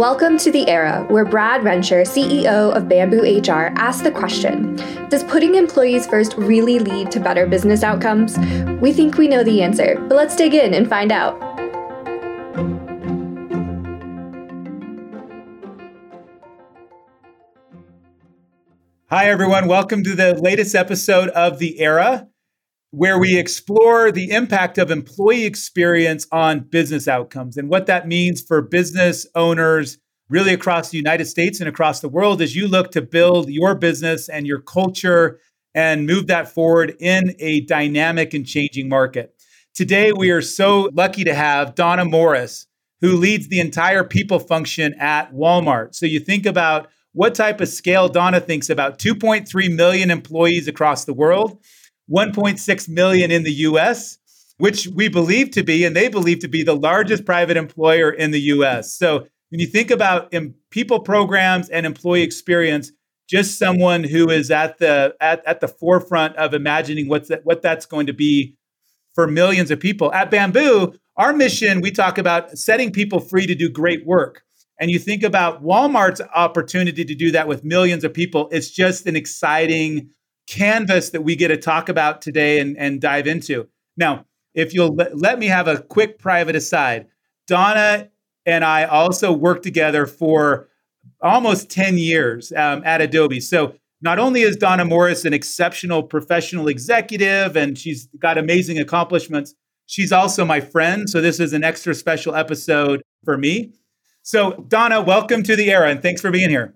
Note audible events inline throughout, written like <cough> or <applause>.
Welcome to the era where Brad Rencher, CEO of Bamboo HR, asked the question Does putting employees first really lead to better business outcomes? We think we know the answer, but let's dig in and find out. Hi, everyone. Welcome to the latest episode of The Era where we explore the impact of employee experience on business outcomes and what that means for business owners really across the United States and across the world as you look to build your business and your culture and move that forward in a dynamic and changing market. Today, we are so lucky to have Donna Morris, who leads the entire people function at Walmart. So you think about what type of scale Donna thinks about 2.3 million employees across the world 1.6 million in the US, which we believe to be, and they believe to be, the largest private employer in the US. So when you think about people programs and employee experience, just someone who is at the at, at the forefront of imagining what's that, what that's going to be for millions of people. At Bamboo, our mission, we talk about setting people free to do great work. And you think about Walmart's opportunity to do that with millions of people, it's just an exciting canvas that we get to talk about today and, and dive into. Now, if you'll let, me have a quick private aside, Donna and I also worked together for almost 10 years um, at Adobe. So not only is Donna Morris an exceptional professional executive and she's got amazing accomplishments, she's also my friend. So this is an extra special episode for me. So, Donna, welcome to the era and thanks for being here.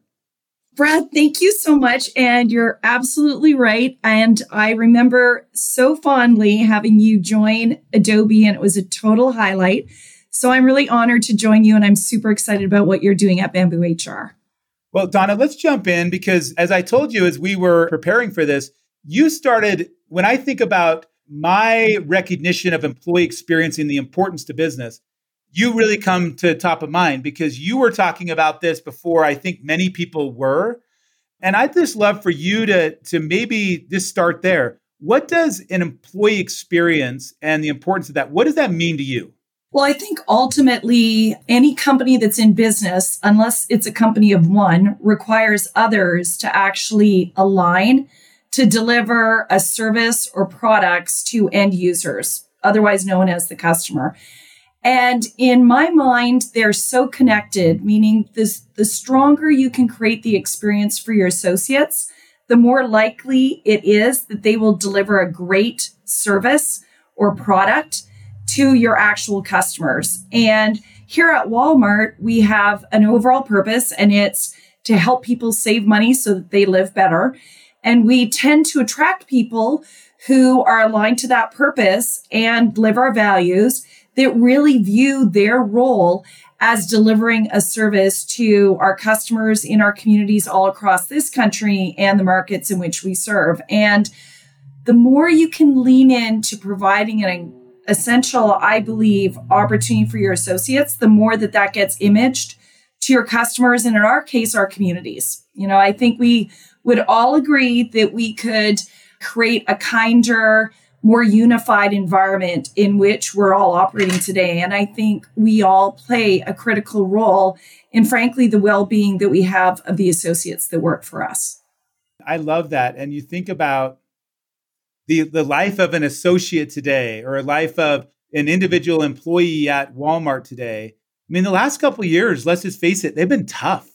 Brad, thank you so much. And you're absolutely right. And I remember so fondly having you join Adobe, and it was a total highlight. So I'm really honored to join you, and I'm super excited about what you're doing at Bamboo HR. Well, Donna, let's jump in because as I told you as we were preparing for this, you started, when I think about my recognition of employee experiencing the importance to business, you really come to top of mind because you were talking about this before I think many people were. And I'd just love for you to, to maybe just start there. What does an employee experience and the importance of that, what does that mean to you? Well, I think ultimately any company that's in business, unless it's a company of one, requires others to actually align to deliver a service or products to end users, otherwise known as the customer. And in my mind, they're so connected, meaning this, the stronger you can create the experience for your associates, the more likely it is that they will deliver a great service or product to your actual customers. And here at Walmart, we have an overall purpose, and it's to help people save money so that they live better. And we tend to attract people who are aligned to that purpose and live our values that really view their role as delivering a service to our customers in our communities all across this country and the markets in which we serve. And the more you can lean into providing an essential, I believe, opportunity for your associates, the more that that gets imaged to your customers and in our case, our communities. You know, I think we would all agree that we could create a kinder, more unified environment in which we're all operating today. And I think we all play a critical role in, frankly, the well being that we have of the associates that work for us. I love that. And you think about the, the life of an associate today or a life of an individual employee at Walmart today. I mean, the last couple years, let's just face it, they've been tough.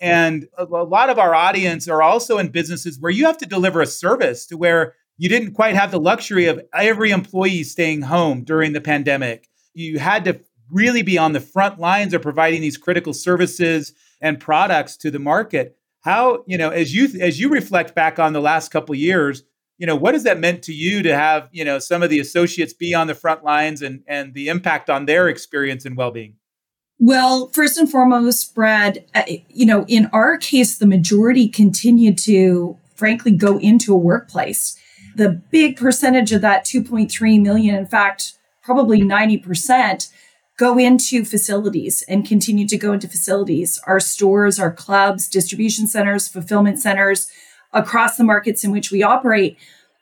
And a, a lot of our audience are also in businesses where you have to deliver a service to where you didn't quite have the luxury of every employee staying home during the pandemic. You had to really be on the front lines of providing these critical services and products to the market. How, you know, as you as you reflect back on the last couple years, you know, what has that meant to you to have, you know, some of the associates be on the front lines and and the impact on their experience and well-being? Well, first and foremost, Brad, uh, you know, in our case, the majority continued to frankly go into a workplace the big percentage of that 2.3 million, in fact, probably 90%, go into facilities and continue to go into facilities. Our stores, our clubs, distribution centers, fulfillment centers across the markets in which we operate.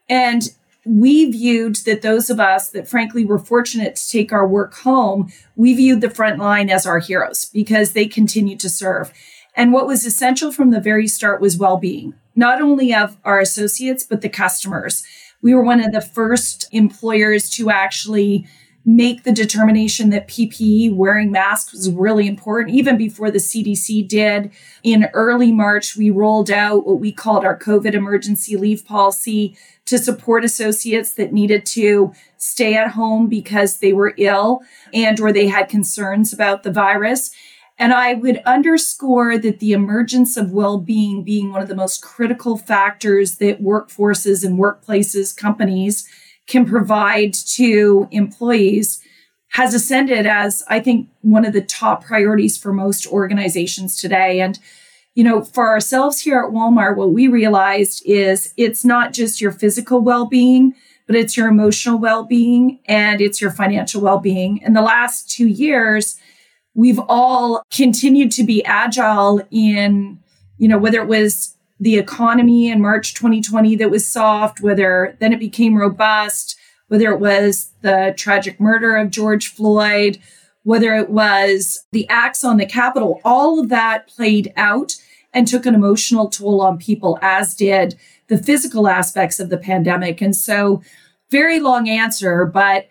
And we viewed that those of us that frankly were fortunate to take our work home, we viewed the front line as our heroes because they continued to serve. And what was essential from the very start was well being, not only of our associates, but the customers. We were one of the first employers to actually make the determination that PPE, wearing masks, was really important, even before the CDC did. In early March, we rolled out what we called our COVID emergency leave policy to support associates that needed to stay at home because they were ill and or they had concerns about the virus. And I would underscore that the emergence of well being being one of the most critical factors that workforces and workplaces, companies can provide to employees has ascended as, I think, one of the top priorities for most organizations today. And, you know, for ourselves here at Walmart, what we realized is it's not just your physical well being, but it's your emotional well being and it's your financial well being. In the last two years, we've all continued to be agile in, you know, whether it was the economy in March 2020 that was soft, whether then it became robust, whether it was the tragic murder of George Floyd, whether it was the acts on the Capitol, all of that played out and took an emotional toll on people, as did the physical aspects of the pandemic. And so, very long answer, but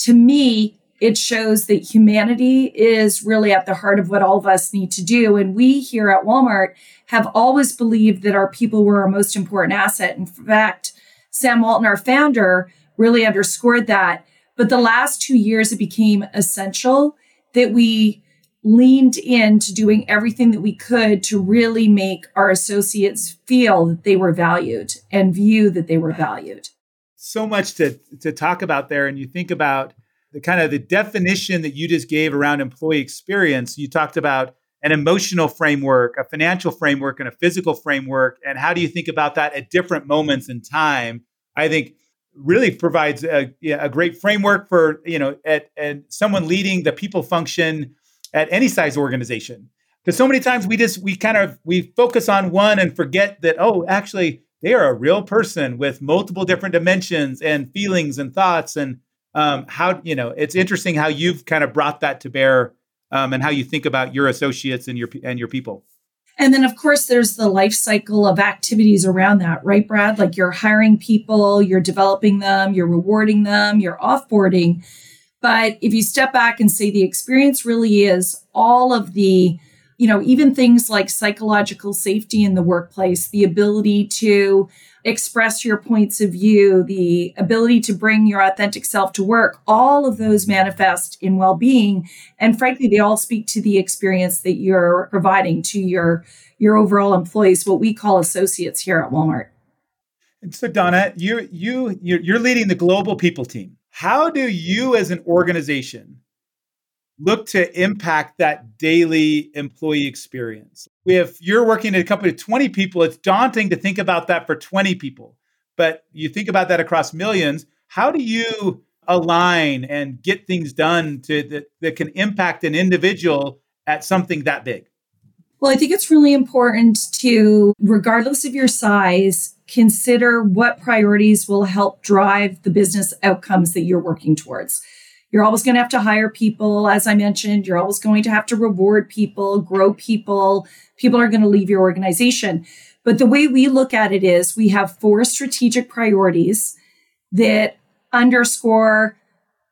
to me, it shows that humanity is really at the heart of what all of us need to do. And we here at Walmart have always believed that our people were our most important asset. In fact, Sam Walton, our founder, really underscored that. But the last two years, it became essential that we leaned into doing everything that we could to really make our associates feel that they were valued and view that they were valued. So much to, to talk about there. And you think about the kind of the definition that you just gave around employee experience. You talked about an emotional framework, a financial framework, and a physical framework. And how do you think about that at different moments in time? I think really provides a, a great framework for you know at and someone leading the people function at any size organization. Because so many times we just we kind of we focus on one and forget that oh actually they are a real person with multiple different dimensions and feelings and thoughts and um, how you know it's interesting how you've kind of brought that to bear um, and how you think about your associates and your and your people. And then of course there's the life cycle of activities around that right brad? Like you're hiring people you're developing them you're rewarding them you're offboarding. But if you step back and say the experience really is all of the you know even things like psychological safety in the workplace the ability to express your points of view, the ability to bring your authentic self to work, all of those manifest in well being. And frankly, they all speak to the experience that you're providing to your, your overall employees, what we call associates here at Walmart. And so, Donna, you you you're leading the global people team. How do you, as an organization, look to impact that daily employee experience. If you're working at a company of 20 people, it's daunting to think about that for 20 people. But you think about that across millions, how do you align and get things done to that, that can impact an individual at something that big? Well, I think it's really important to, regardless of your size, consider what priorities will help drive the business outcomes that you're working towards. You're always going to have to hire people. As I mentioned, you're always going to have to reward people, grow people. People are going to leave your organization. But the way we look at it is we have four strategic priorities that underscore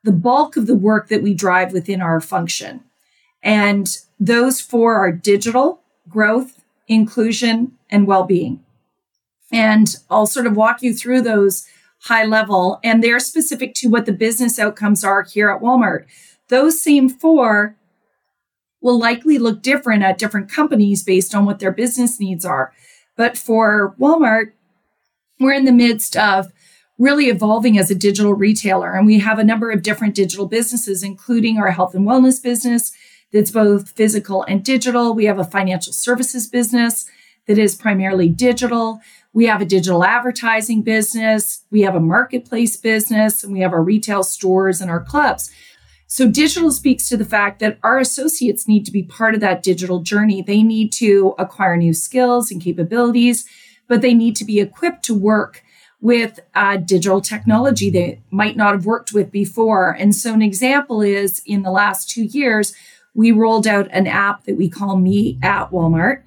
the bulk of the work that we drive within our function. And those four are digital, growth, inclusion, and well being. And I'll sort of walk you through those high level and they're specific to what the business outcomes are here at Walmart. Those same four will likely look different at different companies based on what their business needs are. But for Walmart, we're in the midst of really evolving as a digital retailer. And we have a number of different digital businesses, including our health and wellness business that's both physical and digital. We have a financial services business that is primarily digital. We have a digital advertising business, we have a marketplace business, and we have our retail stores and our clubs. So, digital speaks to the fact that our associates need to be part of that digital journey. They need to acquire new skills and capabilities, but they need to be equipped to work with uh, digital technology they might not have worked with before. And so, an example is in the last two years, we rolled out an app that we call Me at Walmart.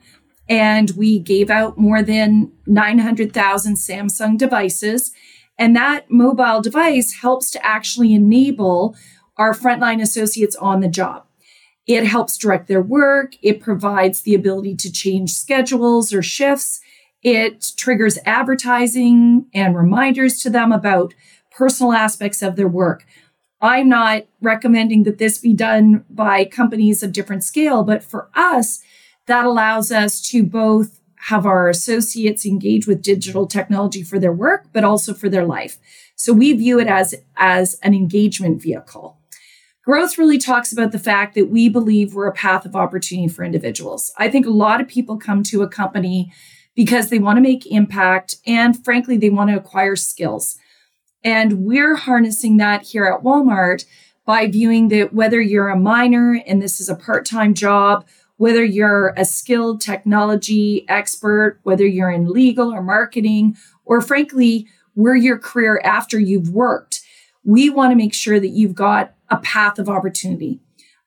And we gave out more than 900,000 Samsung devices. And that mobile device helps to actually enable our frontline associates on the job. It helps direct their work. It provides the ability to change schedules or shifts. It triggers advertising and reminders to them about personal aspects of their work. I'm not recommending that this be done by companies of different scale, but for us, that allows us to both have our associates engage with digital technology for their work, but also for their life. So we view it as, as an engagement vehicle. Growth really talks about the fact that we believe we're a path of opportunity for individuals. I think a lot of people come to a company because they want to make impact and frankly, they want to acquire skills. And we're harnessing that here at Walmart by viewing that whether you're a minor and this is a part time job, whether you're a skilled technology expert, whether you're in legal or marketing, or frankly, where your career after you've worked, we want to make sure that you've got a path of opportunity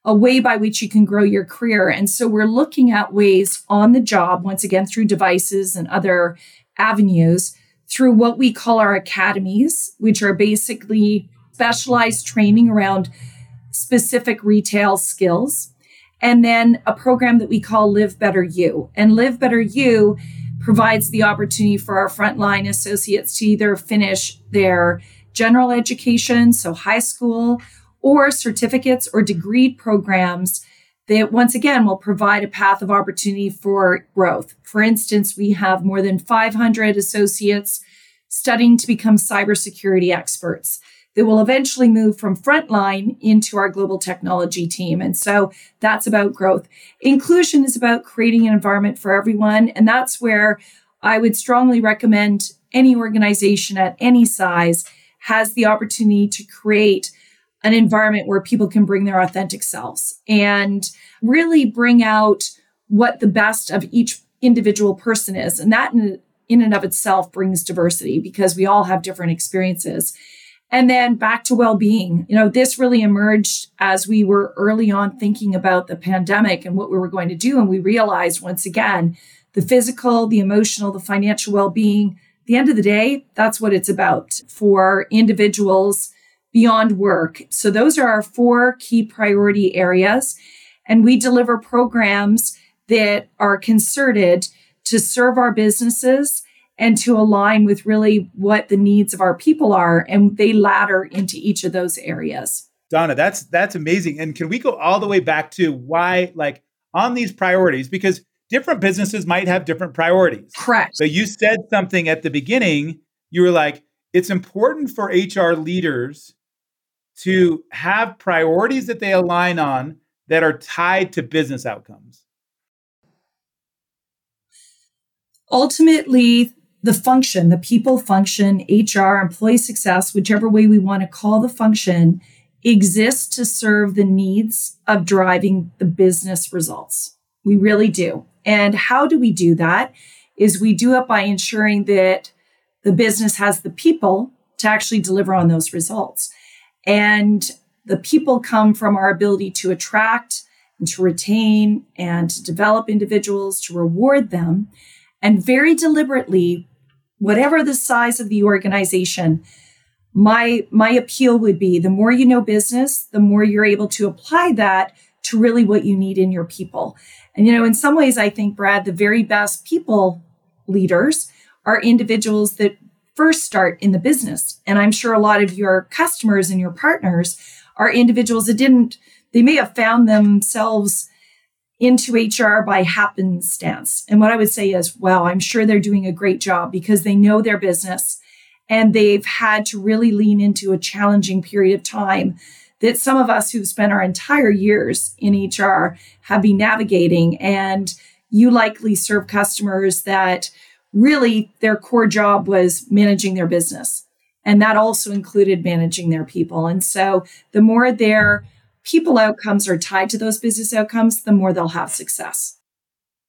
a way by which you can grow your career. And so we're looking at ways on the job, once again, through devices and other avenues, through what we call our academies, which are basically specialized training around specific retail skills. And then a program that we call Live Better U. And Live Better U provides the opportunity for our frontline associates to either finish their general education, so high school, or certificates or degree programs that once again will provide a path of opportunity for growth. For instance, we have more than 500 associates studying to become cybersecurity experts that will eventually move from frontline into our global technology team. And so that's about growth. Inclusion is about creating an environment for everyone. And that's where I would strongly recommend any organization at any size has the opportunity to create an environment where people can bring their authentic selves and really bring out what the best of each individual person is. And that in, in and of itself brings diversity because we all have different experiences. And then back to well being. You know, this really emerged as we were early on thinking about the pandemic and what we were going to do. And we realized once again, the physical, the emotional, the financial well being, the end of the day, that's what it's about for individuals beyond work. So those are our four key priority areas. And we deliver programs that are concerted to serve our businesses and to align with really what the needs of our people are. And they ladder into each of those areas. Donna, that's that's amazing. And can we go all the way back to why, like, on these priorities? Because different businesses might have different priorities. Correct. So you said something at the beginning. You were like, it's important for HR leaders to have priorities that they align on that are tied to business outcomes? Ultimately, the function, the people function, HR, employee success, whichever way we want to call the function, exists to serve the needs of driving the business results. We really do. And how do we do that? Is we do it by ensuring that the business has the people to actually deliver on those results. And the people come from our ability to attract and to retain and to develop individuals, to reward them. And very deliberately, whatever the size of the organization, my my appeal would be the more you know business, the more you're able to apply that to really what you need in your people. And you know, in some ways I think Brad the very best people leaders are individuals that first start in the business. And I'm sure a lot of your customers and your partners are individuals that didn't, they may have found themselves into HR by happenstance. And what I would say is, well, I'm sure they're doing a great job because they know their business and they've had to really lean into a challenging period of time that some of us who've spent our entire years in HR have been navigating. And you likely serve customers that really their core job was managing their business. And that also included managing their people. And so the more their people outcomes are tied to those business outcomes, the more they'll have success.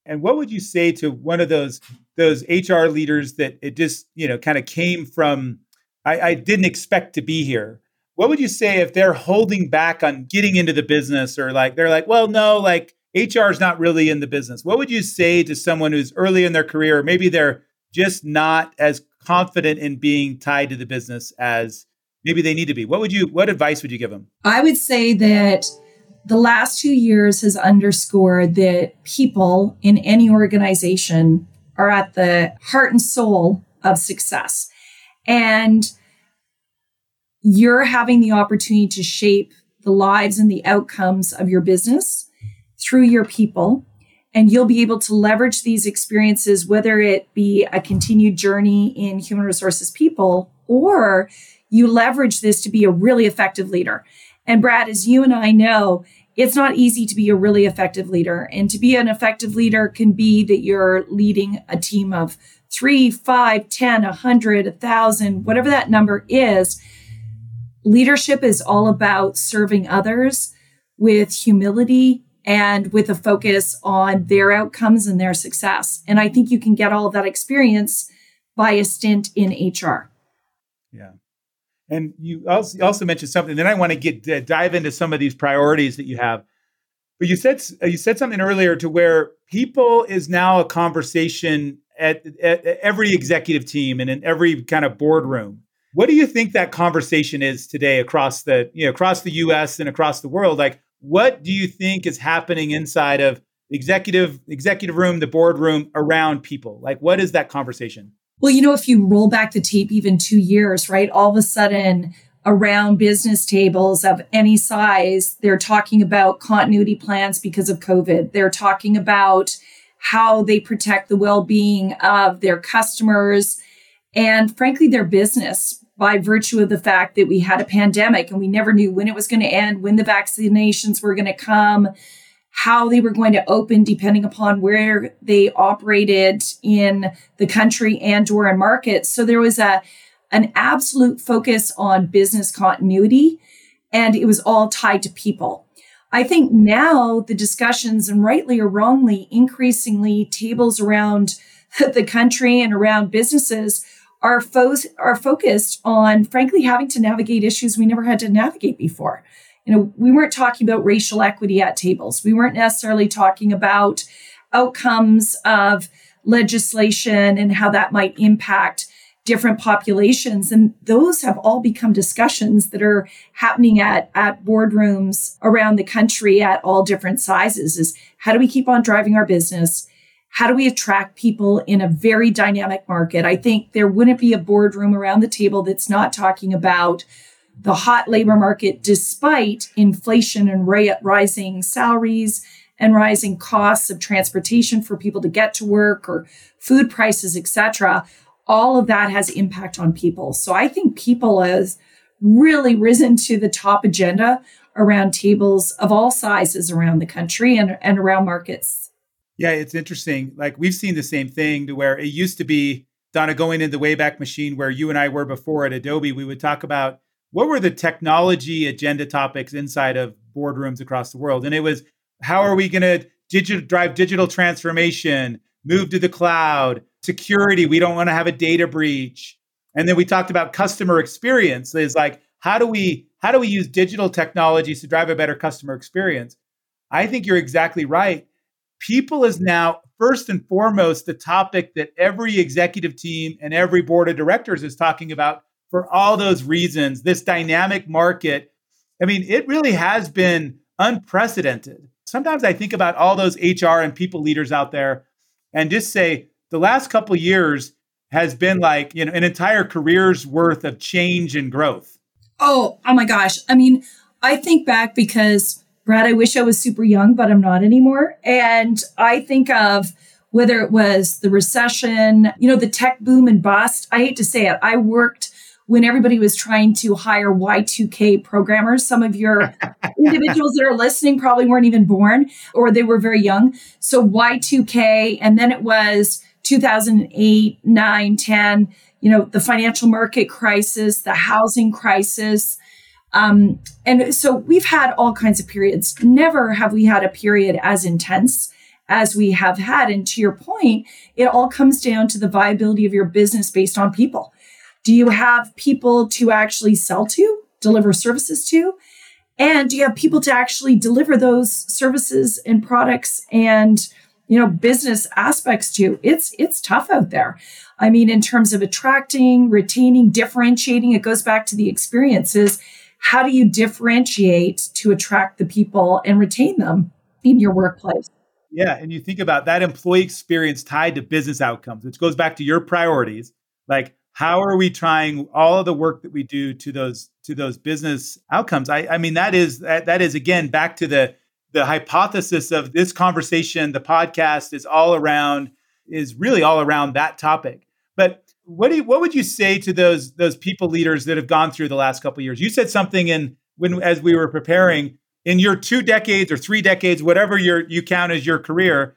And what would you say to one of those those HR leaders that it just, you know, kind of came from I, I didn't expect to be here. What would you say if they're holding back on getting into the business or like they're like, well, no, like HR is not really in the business. What would you say to someone who's early in their career, or maybe they're just not as confident in being tied to the business as maybe they need to be? What would you what advice would you give them? I would say that the last two years has underscored that people in any organization are at the heart and soul of success. And you're having the opportunity to shape the lives and the outcomes of your business through your people. And you'll be able to leverage these experiences, whether it be a continued journey in human resources people, or you leverage this to be a really effective leader. And Brad, as you and I know, it's not easy to be a really effective leader. And to be an effective leader can be that you're leading a team of three, five, ten, a hundred, a thousand, whatever that number is. Leadership is all about serving others with humility and with a focus on their outcomes and their success. And I think you can get all of that experience by a stint in HR. Yeah. And you also, mentioned something. Then I want to get uh, dive into some of these priorities that you have. But you said you said something earlier to where people is now a conversation at, at every executive team and in every kind of boardroom. What do you think that conversation is today across the you know across the U.S. and across the world? Like, what do you think is happening inside of executive executive room, the boardroom around people? Like, what is that conversation? Well, you know, if you roll back the tape even two years, right, all of a sudden around business tables of any size, they're talking about continuity plans because of COVID. They're talking about how they protect the well being of their customers and, frankly, their business by virtue of the fact that we had a pandemic and we never knew when it was going to end, when the vaccinations were going to come how they were going to open depending upon where they operated in the country and or in markets. So there was a an absolute focus on business continuity and it was all tied to people. I think now the discussions, and rightly or wrongly, increasingly tables around <laughs> the country and around businesses are, fo- are focused on, frankly, having to navigate issues we never had to navigate before you know, we weren't talking about racial equity at tables. We weren't necessarily talking about outcomes of legislation and how that might impact different populations. And those have all become discussions that are happening at, at boardrooms around the country at all different sizes is how do we keep on driving our business? How do we attract people in a very dynamic market? I think there wouldn't be a boardroom around the table that's not talking about the hot labor market despite inflation and rising salaries and rising costs of transportation for people to get to work or food prices etc all of that has impact on people. So i think people has really risen to the top agenda around tables of all sizes around the country and, and around markets. Yeah it's interesting. Like we've seen the same thing to where it used to be donna going in the wayback machine where you and i were before at adobe we would talk about what were the technology agenda topics inside of boardrooms across the world? And it was how are we going to drive digital transformation, move to the cloud, security? We don't want to have a data breach. And then we talked about customer experience. Is like how do we how do we use digital technologies to drive a better customer experience? I think you're exactly right. People is now first and foremost the topic that every executive team and every board of directors is talking about for all those reasons, this dynamic market, I mean, it really has been unprecedented. Sometimes I think about all those HR and people leaders out there and just say the last couple years has been like, you know, an entire career's worth of change and growth. Oh, oh my gosh. I mean, I think back because Brad, I wish I was super young, but I'm not anymore. And I think of whether it was the recession, you know, the tech boom and bust. I hate to say it. I worked when everybody was trying to hire Y2K programmers. Some of your <laughs> individuals that are listening probably weren't even born or they were very young. So Y2K, and then it was 2008, 9, 10, you know, the financial market crisis, the housing crisis. Um, and so we've had all kinds of periods. Never have we had a period as intense as we have had. And to your point, it all comes down to the viability of your business based on people. Do you have people to actually sell to, deliver services to? And do you have people to actually deliver those services and products and you know business aspects to? It's it's tough out there. I mean, in terms of attracting, retaining, differentiating, it goes back to the experiences. How do you differentiate to attract the people and retain them in your workplace? Yeah. And you think about that employee experience tied to business outcomes, which goes back to your priorities. Like, how are we trying all of the work that we do to those to those business outcomes? I, I mean, that is that, that is again back to the the hypothesis of this conversation, the podcast is all around, is really all around that topic. But what do you, what would you say to those those people leaders that have gone through the last couple years? You said something in when as we were preparing in your two decades or three decades, whatever your you count as your career,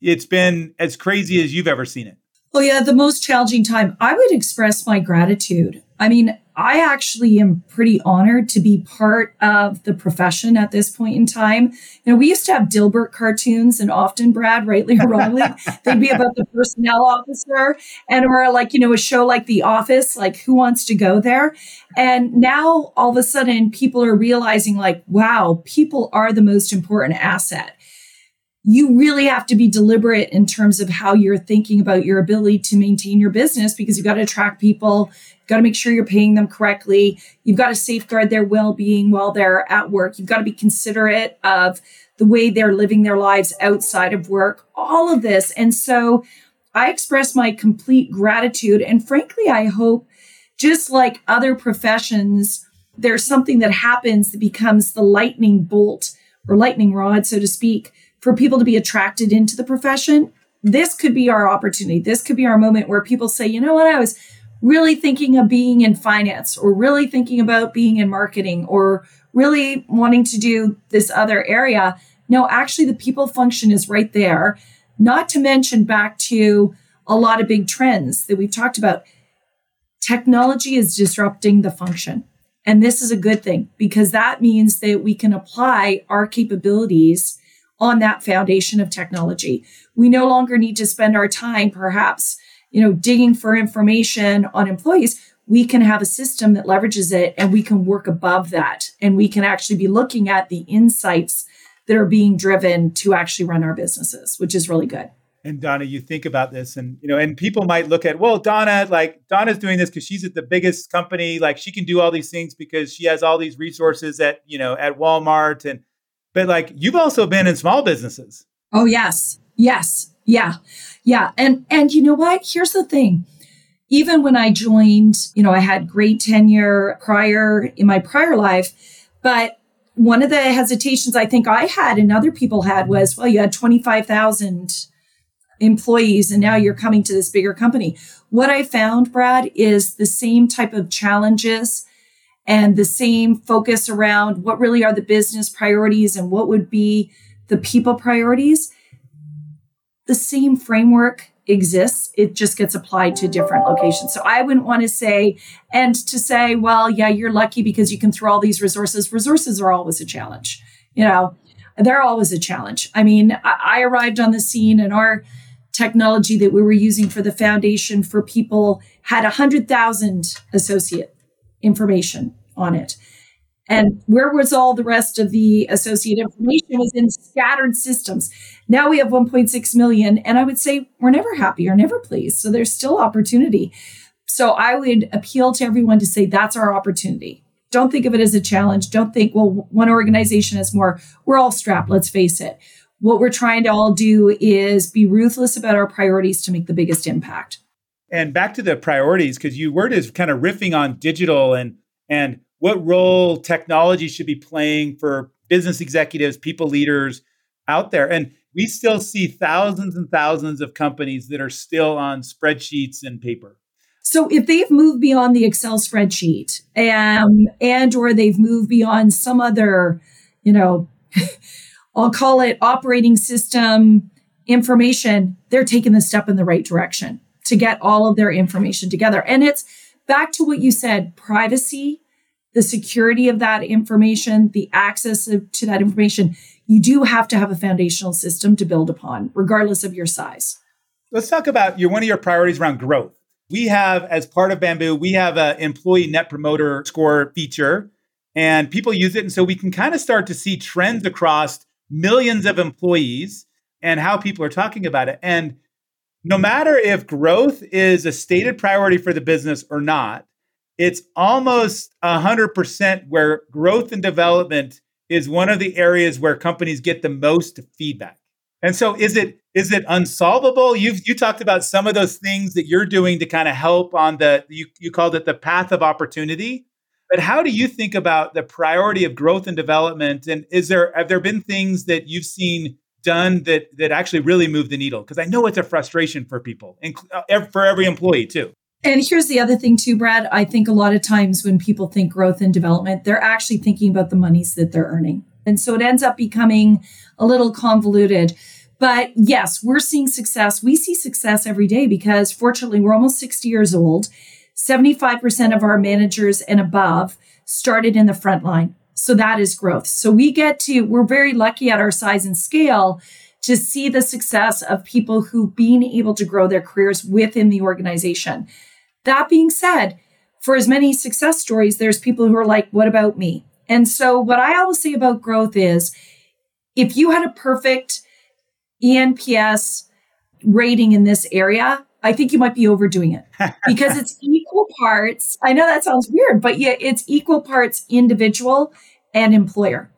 it's been as crazy as you've ever seen it. Well, yeah, the most challenging time. I would express my gratitude. I mean, I actually am pretty honored to be part of the profession at this point in time. You know, we used to have Dilbert cartoons, and often, Brad, rightly or wrongly, <laughs> they'd be about the personnel officer, and or like you know a show like The Office, like Who Wants to Go There? And now all of a sudden, people are realizing like, wow, people are the most important asset you really have to be deliberate in terms of how you're thinking about your ability to maintain your business because you've got to attract people. You've got to make sure you're paying them correctly. You've got to safeguard their well-being while they're at work. You've got to be considerate of the way they're living their lives outside of work. All of this. And so i express my complete gratitude. And frankly i hope just like other professions there's something that happens that becomes the lightning bolt or lightning rod so to speak for people to be attracted into the profession, this could be our opportunity. This could be our moment where people say, you know what, I was really thinking of being in finance or really thinking about being in marketing or really wanting to do this other area. No, actually, the people function is right there. Not to mention back to a lot of big trends that we've talked about. Technology is disrupting the function. And this is a good thing because that means that we can apply our capabilities on that foundation of technology. We no longer need to spend our time perhaps, you know, digging for information on employees. We can have a system that leverages it and we can work above that and we can actually be looking at the insights that are being driven to actually run our businesses, which is really good. And Donna, you think about this and you know, and people might look at, well, Donna, like Donna's doing this because she's at the biggest company, like she can do all these things because she has all these resources at, you know, at Walmart and but like you've also been in small businesses. Oh yes. Yes. Yeah. Yeah. And and you know what? Here's the thing. Even when I joined, you know, I had great tenure prior in my prior life, but one of the hesitations I think I had and other people had was, well, you had 25,000 employees and now you're coming to this bigger company. What I found, Brad, is the same type of challenges and the same focus around what really are the business priorities and what would be the people priorities. The same framework exists. It just gets applied to different locations. So I wouldn't want to say, and to say, well, yeah, you're lucky because you can throw all these resources. Resources are always a challenge. You know, they're always a challenge. I mean, I, arrived on the scene and our technology that we were using for the foundation for people had 100,000 associate information on it. And where was all the rest of the associate information was in scattered systems. Now we have 1.6 million. And I would say we're never happy or never pleased. So there's still opportunity. So I would appeal to everyone to say that's our opportunity. Don't think of it as a challenge. Don't think, well, one organization has more. We're all strapped, let's face it. What we're trying to all do is be ruthless about our priorities to make the biggest impact. And back to the priorities, because you were just kind of riffing on digital and and what role technology should be playing for business executives, people leaders out there. And we still see thousands and thousands of companies that are still on spreadsheets and paper. So if they've moved beyond the Excel spreadsheet um, and or they've moved beyond some other, you know, <laughs> I'll call it operating system information, they're taking the step in the right direction to get all of their information together. And it's back to what you said privacy the security of that information, the access to that information, you do have to have a foundational system to build upon, regardless of your size. Let's talk about your one of your priorities around growth. We have, as part of Bamboo, we have an employee net promoter score feature, and people use it. And so we can kind of start to see trends across millions of employees and how people are talking about it. And no matter if growth is a stated priority for the business or not, it's almost 100% where growth and development is one of the areas where companies get the most feedback. And so is it is it unsolvable? You've you talked about some of those things that you're doing to kind of help on the you, you called it the path of opportunity. But how do you think about the priority of growth and development? And is there have there been things that you've seen done that that actually really move the needle? Because I know it's a frustration for people, and uh, for every employee too. And here's the other thing too, Brad. I think a lot of times when people think growth and development, they're actually thinking about the monies that they're earning. And so it ends up becoming a little convoluted. But yes, we're seeing success. We see success every day because fortunately, we're almost 60 years old. 75% of our managers and above started in the front line. So that is growth. So we get to, we're very lucky at our size and scale to see the success of people who being able to grow their careers within the organization. That being said, for as many success stories, there's people who are like, what about me? And so, what I always say about growth is if you had a perfect ENPS rating in this area, I think you might be overdoing it <laughs> because it's equal parts. I know that sounds weird, but yeah, it's equal parts individual and employer.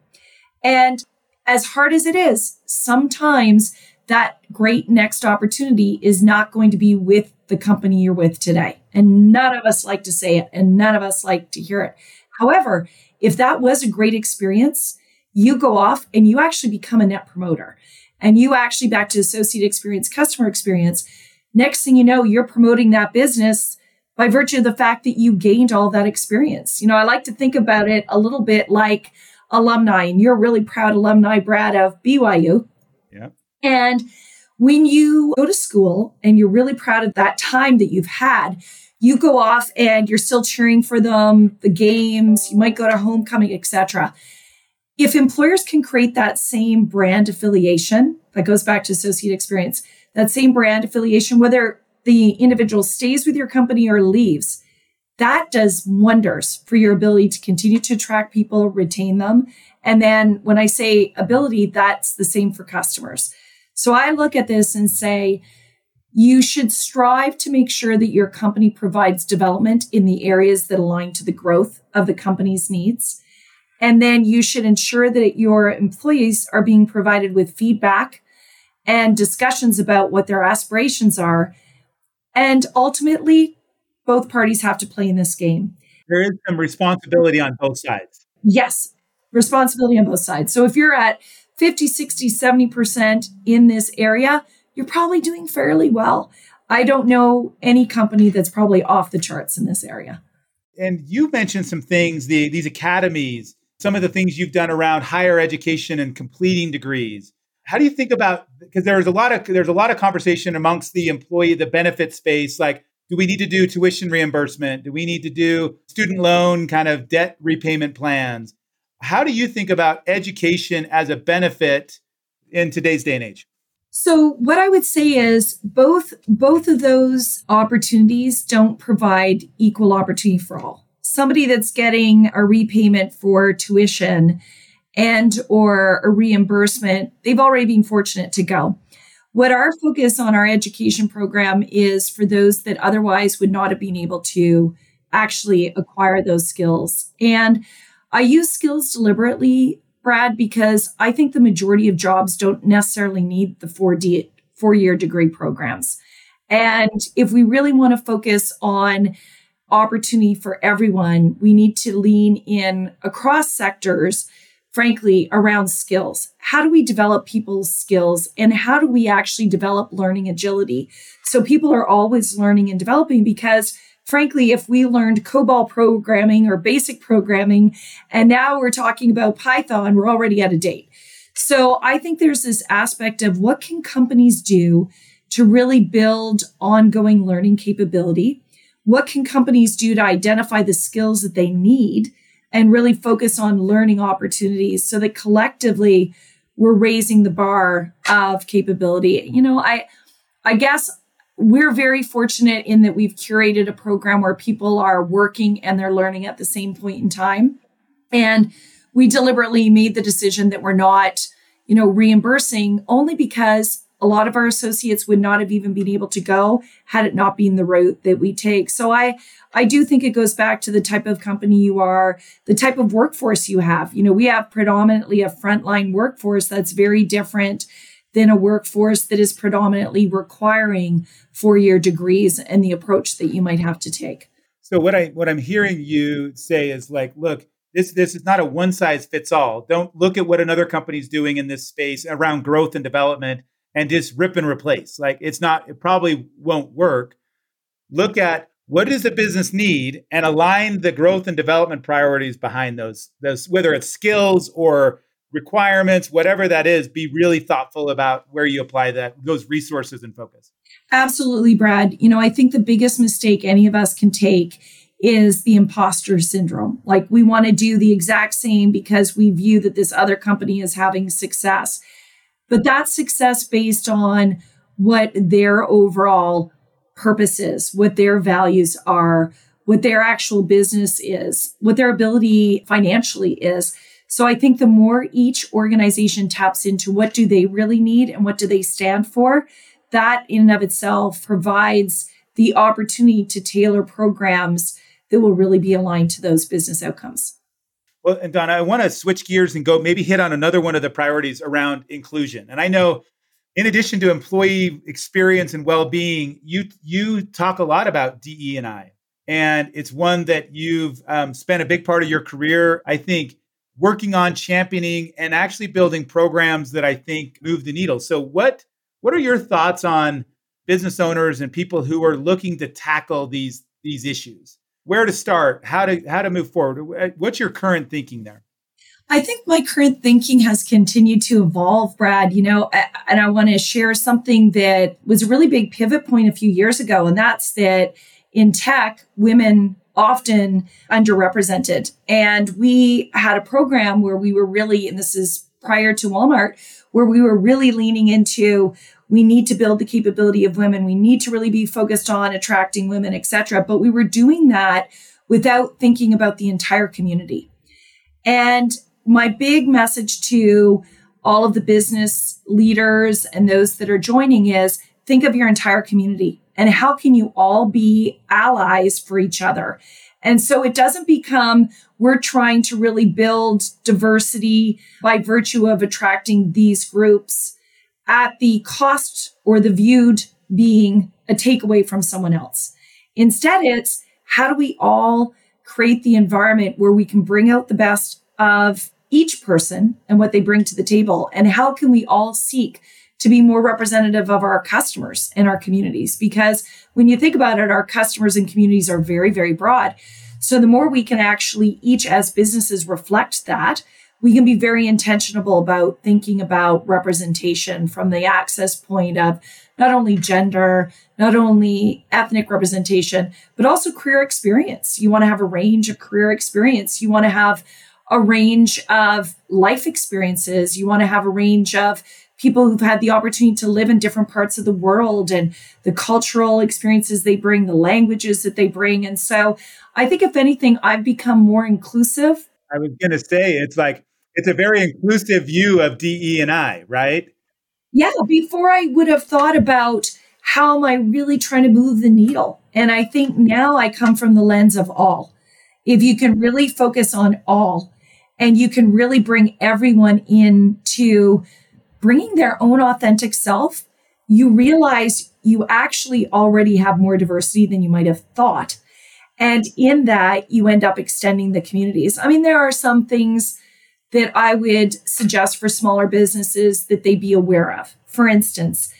And as hard as it is, sometimes that great next opportunity is not going to be with the company you're with today. And none of us like to say it and none of us like to hear it. However, if that was a great experience, you go off and you actually become a net promoter and you actually back to associate experience, customer experience. Next thing you know, you're promoting that business by virtue of the fact that you gained all that experience. You know, I like to think about it a little bit like alumni, and you're a really proud alumni, Brad, of BYU. Yeah. And when you go to school and you're really proud of that time that you've had, you go off and you're still cheering for them, the games, you might go to homecoming, etc. If employers can create that same brand affiliation, that goes back to associate experience, that same brand affiliation, whether the individual stays with your company or leaves, that does wonders for your ability to continue to attract people, retain them. And then when I say ability, that's the same for customers. So I look at this and say, you should strive to make sure that your company provides development in the areas that align to the growth of the company's needs. And then you should ensure that your employees are being provided with feedback and discussions about what their aspirations are. And ultimately, both parties have to play in this game. There is some responsibility on both sides. Yes, responsibility on both sides. So if you're at 50, 60, 70% in this area, you're probably doing fairly well. I don't know any company that's probably off the charts in this area. And you mentioned some things, the, these academies, some of the things you've done around higher education and completing degrees. How do you think about because there's a lot of there's a lot of conversation amongst the employee, the benefit space, like do we need to do tuition reimbursement? Do we need to do student loan kind of debt repayment plans? How do you think about education as a benefit in today's day and age? So what I would say is both both of those opportunities don't provide equal opportunity for all. Somebody that's getting a repayment for tuition and or a reimbursement, they've already been fortunate to go. What our focus on our education program is for those that otherwise would not have been able to actually acquire those skills. And I use skills deliberately, Brad, because I think the majority of jobs don't necessarily need the 4D four year degree programs. And if we really want to focus on opportunity for everyone, we need to lean in across sectors, frankly, around skills. How do we develop people's skills and how do we actually develop learning agility? So people are always learning and developing because frankly, if we learned COBOL programming or basic programming, and now we're talking about Python, we're already out of date. So I think there's this aspect of what can companies do to really build ongoing learning capability? What can companies do to identify the skills that they need and really focus on learning opportunities so that collectively we're raising the bar of capability. You know, I I guess we're very fortunate in that we've curated a program where people are working and they're learning at the same point in time. And we deliberately made the decision that we're not, you know, reimbursing only because a lot of our associates would not have even been able to go had it not been the route that we take. So I I do think it goes back to the type of company you are, the type of workforce you have. You know, we have predominantly a frontline workforce that's very different than a workforce that is predominantly requiring four-year degrees and the approach that you might have to take. So what I what I'm hearing you say is like, look, this this is not a one size fits all. Don't look at what another company's doing in this space around growth and development and just rip and replace. Like it's not, it probably won't work. Look at what does the business need and align the growth and development priorities behind those, those whether it's skills or requirements, whatever that is, be really thoughtful about where you apply that those resources and focus. Absolutely, Brad. You know, I think the biggest mistake any of us can take is the imposter syndrome. Like we want to do the exact same because we view that this other company is having success. But that's success based on what their overall purpose is, what their values are, what their actual business is, what their ability financially is. So I think the more each organization taps into what do they really need and what do they stand for, that in and of itself provides the opportunity to tailor programs that will really be aligned to those business outcomes. Well, and Donna, I want to switch gears and go maybe hit on another one of the priorities around inclusion. And I know, in addition to employee experience and well-being, you you talk a lot about DE and I, and it's one that you've um, spent a big part of your career, I think, working on championing and actually building programs that I think move the needle. So, what what are your thoughts on business owners and people who are looking to tackle these these issues? Where to start, how to how to move forward. What's your current thinking there? I think my current thinking has continued to evolve, Brad. You know, and I want to share something that was a really big pivot point a few years ago, and that's that in tech, women often underrepresented. And we had a program where we were really, and this is prior to Walmart, where we were really leaning into we need to build the capability of women. We need to really be focused on attracting women etc but we were doing that without thinking about the entire community. And my big message to all of the business leaders and those that are joining is think of your entire community and how can you all be allies for each other and so it doesn't become we're trying to really build diversity by virtue of attracting these groups at the cost or the viewed being a takeaway from someone else. Instead, it's how do we all create the environment where we can bring out the best of each person and what they bring to the table? And how can we all seek to be more representative of our customers and our communities? Because when you think about it, our customers and communities are very, very broad. So the more we can actually each as businesses reflect that, we can be very intentional about thinking about representation from the access point of not only gender, not only ethnic representation, but also career experience. You want to have a range of career experience. You want to have a range of life experiences. You want to have a range of people who've had the opportunity to live in different parts of the world and the cultural experiences they bring, the languages that they bring. And so I think, if anything, I've become more inclusive I was going to say it's like it's a very inclusive view of DE and I, right? Yeah, before I would have thought about how am I really trying to move the needle? And I think now I come from the lens of all. If you can really focus on all and you can really bring everyone into bringing their own authentic self, you realize you actually already have more diversity than you might have thought. And in that, you end up extending the communities. I mean, there are some things that I would suggest for smaller businesses that they be aware of. For instance,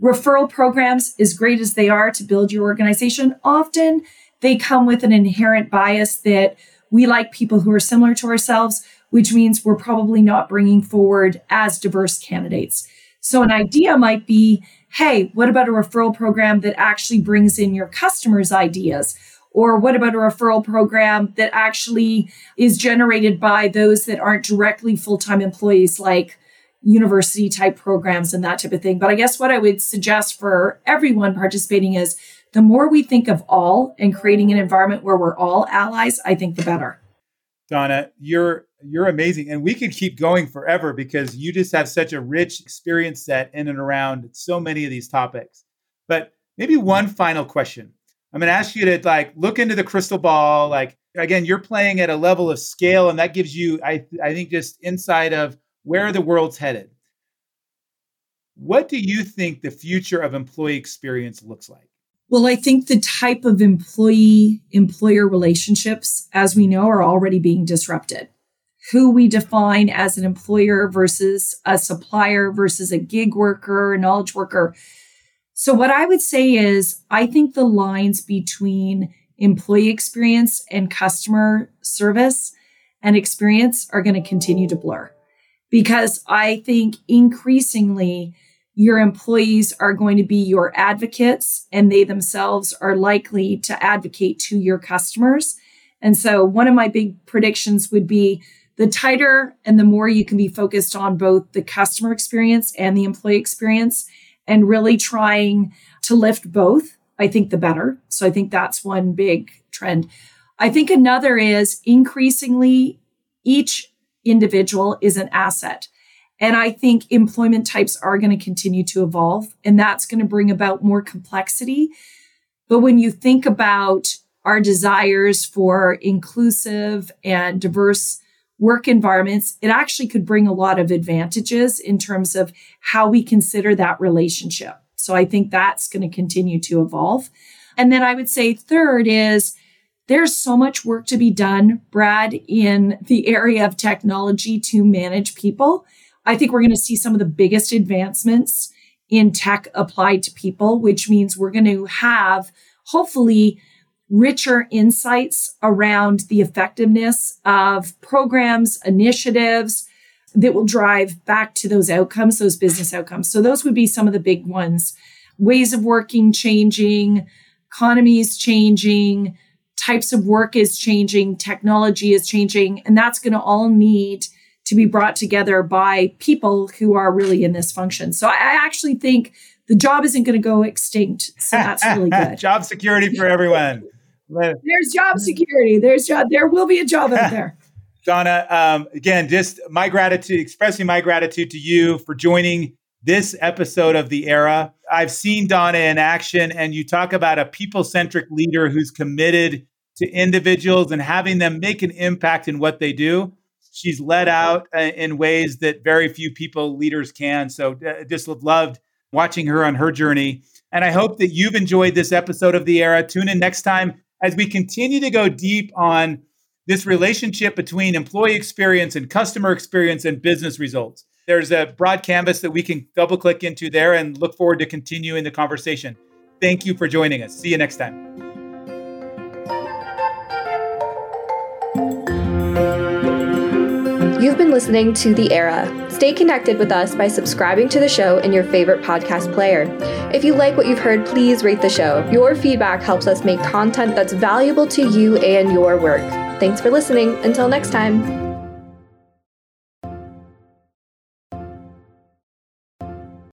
referral programs, as great as they are to build your organization, often they come with an inherent bias that we like people who are similar to ourselves, which means we're probably not bringing forward as diverse candidates. So, an idea might be hey, what about a referral program that actually brings in your customers' ideas? Or what about a referral program that actually is generated by those that aren't directly full time employees, like university type programs and that type of thing? But I guess what I would suggest for everyone participating is the more we think of all and creating an environment where we're all allies, I think the better. Donna, you're you're amazing and we could keep going forever because you just have such a rich experience set in and around so many of these topics. But maybe one final question. I'm going to ask you to like look into the crystal ball like again you're playing at a level of scale and that gives you I I think just insight of where the world's headed. What do you think the future of employee experience looks like? Well, I think the type of employee employer relationships, as we know, are already being disrupted. Who we define as an employer versus a supplier versus a gig worker, a knowledge worker. So, what I would say is, I think the lines between employee experience and customer service and experience are going to continue to blur because I think increasingly your employees are going to be your advocates and they themselves are likely to advocate to your customers. And so one of my big predictions would be the tighter and the more you can be focused on both the customer experience and the employee experience and really trying to lift both, I think the better. So I think that's one big trend. I think another is increasingly each individual is an asset. And I think employment types are going to continue to evolve, and that's going to bring about more complexity. But when you think about our desires for inclusive and diverse work environments, it actually could bring a lot of advantages in terms of how we consider that relationship. So I think that's going to continue to evolve. And then I would say, third is there's so much work to be done, Brad, in the area of technology to manage people. I think we're going to see some of the biggest advancements in tech applied to people, which means we're going to have hopefully richer insights around the effectiveness of programs, initiatives that will drive back to those outcomes, those business outcomes. So, those would be some of the big ones. Ways of working changing, economies changing, types of work is changing, technology is changing, and that's going to all need to be brought together by people who are really in this function. So I actually think the job isn't going to go extinct. So that's really <laughs> good. job security for everyone. There's job security. There's job. There will be a job out there. <laughs> Donna, um, again, just my gratitude, expressing my gratitude to you for joining this episode of The Era. I've seen Donna in action, and you talk about a people centric leader who's committed to individuals and having them make an impact in what they do she's led out uh, in ways that very few people leaders can. So uh, just loved watching her on her journey. And I hope that you've enjoyed this episode of The Era. Tune in next time as we continue to go deep on this relationship between employee experience and customer experience and business results. There's a broad canvas that we can double click into there and look forward to continuing the conversation. Thank you for joining us. See you next time. You've been listening to The Era. Stay connected with us by subscribing to the show in your favorite podcast player. If you like what you've heard, please rate the show. Your feedback helps us make content that's valuable to you and your work. Thanks for listening. Until next time.